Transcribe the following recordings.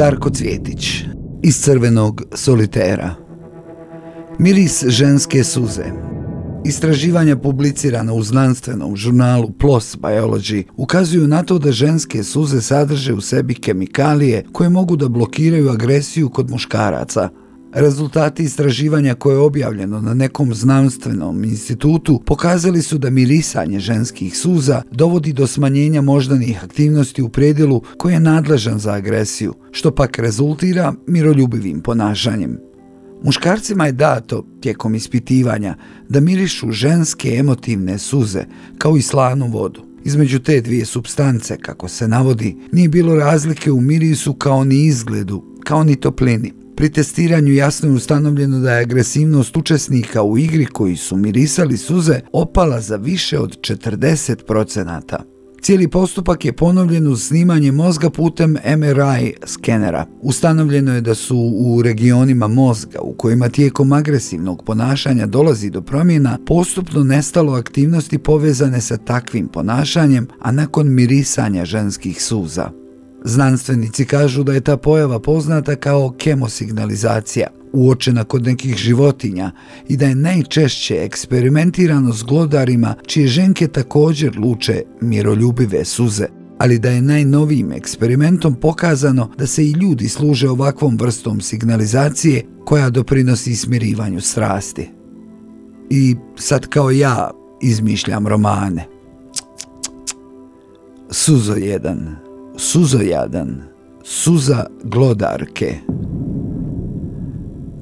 Darko Cvjetić iz crvenog solitera Miris ženske suze Istraživanja publicirana u znanstvenom žurnalu PLOS Biology ukazuju na to da ženske suze sadrže u sebi kemikalije koje mogu da blokiraju agresiju kod muškaraca. Rezultati istraživanja koje je objavljeno na nekom znanstvenom institutu pokazali su da mirisanje ženskih suza dovodi do smanjenja moždanih aktivnosti u predjelu koji je nadležan za agresiju, što pak rezultira miroljubivim ponašanjem. Muškarcima je dato, tijekom ispitivanja, da mirišu ženske emotivne suze, kao i slanu vodu. Između te dvije substance, kako se navodi, nije bilo razlike u mirisu kao ni izgledu, kao ni toplini. Pri testiranju jasno je ustanovljeno da je agresivnost učesnika u igri koji su mirisali suze opala za više od 40 procenata. Cijeli postupak je ponovljen uz snimanje mozga putem MRI skenera. Ustanovljeno je da su u regionima mozga u kojima tijekom agresivnog ponašanja dolazi do promjena postupno nestalo aktivnosti povezane sa takvim ponašanjem, a nakon mirisanja ženskih suza. Znanstvenici kažu da je ta pojava poznata kao kemosignalizacija, uočena kod nekih životinja i da je najčešće eksperimentirano s glodarima čije ženke također luče miroljubive suze, ali da je najnovijim eksperimentom pokazano da se i ljudi služe ovakvom vrstom signalizacije koja doprinosi smirivanju strasti. I sad kao ja izmišljam romane. Suzo jedan, suzojadan, suza glodarke.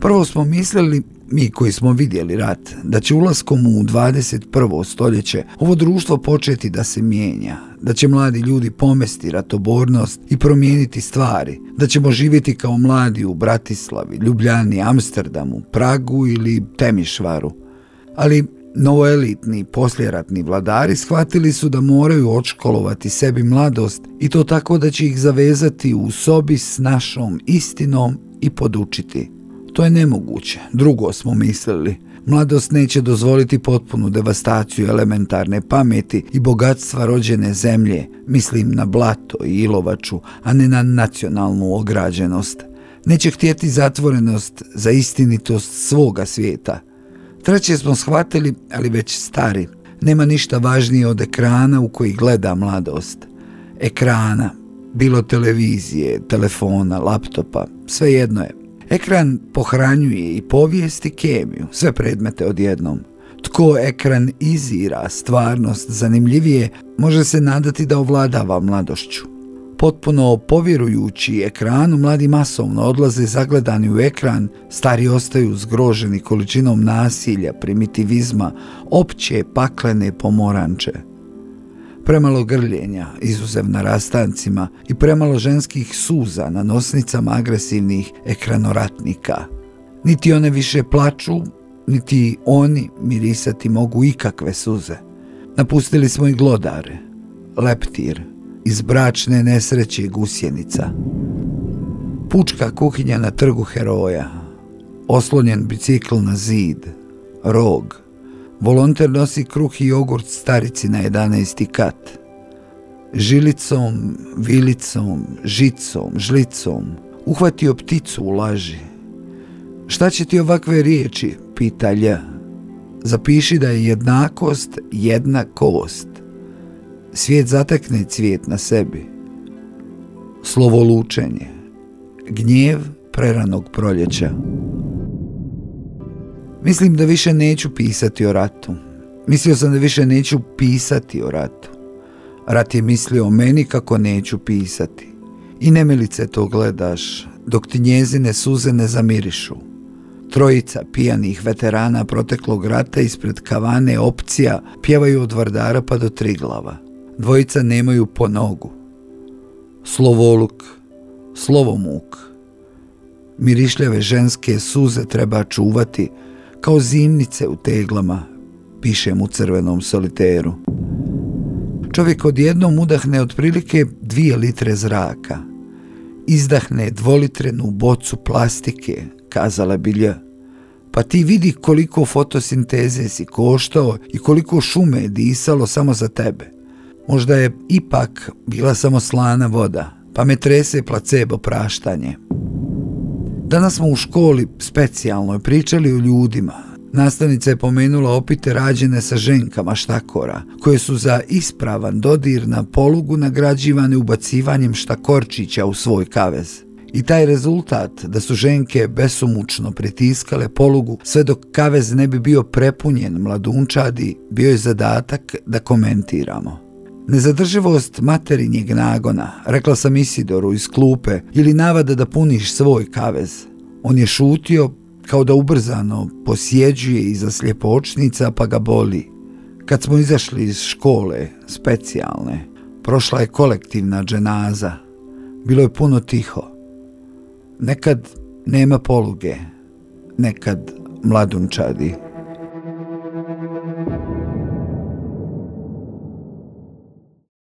Prvo smo mislili, mi koji smo vidjeli rat, da će ulaskom u 21. stoljeće ovo društvo početi da se mijenja, da će mladi ljudi pomesti ratobornost i promijeniti stvari, da ćemo živjeti kao mladi u Bratislavi, Ljubljani, Amsterdamu, Pragu ili Temišvaru. Ali novoelitni posljeratni vladari shvatili su da moraju odškolovati sebi mladost i to tako da će ih zavezati u sobi s našom istinom i podučiti – To je nemoguće. Drugo smo mislili. Mladost neće dozvoliti potpunu devastaciju elementarne pameti i bogatstva rođene zemlje, mislim na blato i ilovaču, a ne na nacionalnu ograđenost. Neće htjeti zatvorenost za istinitost svoga svijeta. Treće smo shvatili, ali već stari, nema ništa važnije od ekrana u koji gleda mladost. Ekrana, bilo televizije, telefona, laptopa, sve jedno je. Ekran pohranjuje i povijest i kemiju, sve predmete odjednom. Tko ekran izira stvarnost zanimljivije, može se nadati da ovladava mladošću. Potpuno povjerujući ekranu, mladi masovno odlaze zagledani u ekran, stari ostaju zgroženi količinom nasilja, primitivizma, opće paklene pomoranče premalo grljenja, izuzev na rastancima i premalo ženskih suza na nosnicama agresivnih ekranoratnika. Niti one više plaču, niti oni mirisati mogu ikakve suze. Napustili smo i glodare, leptir, iz bračne nesreće gusjenica. Pučka kuhinja na trgu heroja, oslonjen bicikl na zid, rog, Volonter nosi kruh i jogurt starici na 11. kat. Žilicom, vilicom, žicom, žlicom, uhvatio pticu u laži. Šta će ti ovakve riječi, pita lja. Zapiši da je jednakost jedna kost. Svijet zatekne cvijet na sebi. Slovo lučenje. Gnjev preranog proljeća. Mislim da više neću pisati o ratu. Mislio sam da više neću pisati o ratu. Rat je mislio o meni kako neću pisati. I nemilice to gledaš, dok ti njezine suze ne zamirišu. Trojica pijanih veterana proteklog rata ispred kavane opcija pjevaju od Vardara pa do Triglava. Dvojica nemaju po nogu. Slovoluk, slovomuk. Mirišljave ženske suze treba čuvati, kao zimnice u teglama, pišem u crvenom soliteru. Čovjek odjednom udahne otprilike dvije litre zraka. Izdahne dvolitrenu bocu plastike, kazala bilja. Pa ti vidi koliko fotosinteze si koštao i koliko šume je disalo samo za tebe. Možda je ipak bila samo slana voda, pa me trese placebo praštanje. Danas smo u školi specijalno pričali o ljudima. Nastavnica je pomenula opite rađene sa ženkama štakora, koje su za ispravan dodir na polugu nagrađivane ubacivanjem štakorčića u svoj kavez. I taj rezultat da su ženke besomučno pritiskale polugu sve dok kavez ne bi bio prepunjen mladunčadi, bio je zadatak da komentiramo. Nezadrživost materinjeg nagona, rekla sam Isidoru iz klupe, ili navada da puniš svoj kavez. On je šutio kao da ubrzano posjeđuje iza sljepočnica pa ga boli. Kad smo izašli iz škole, specijalne, prošla je kolektivna dženaza. Bilo je puno tiho. Nekad nema poluge, nekad mladunčadi.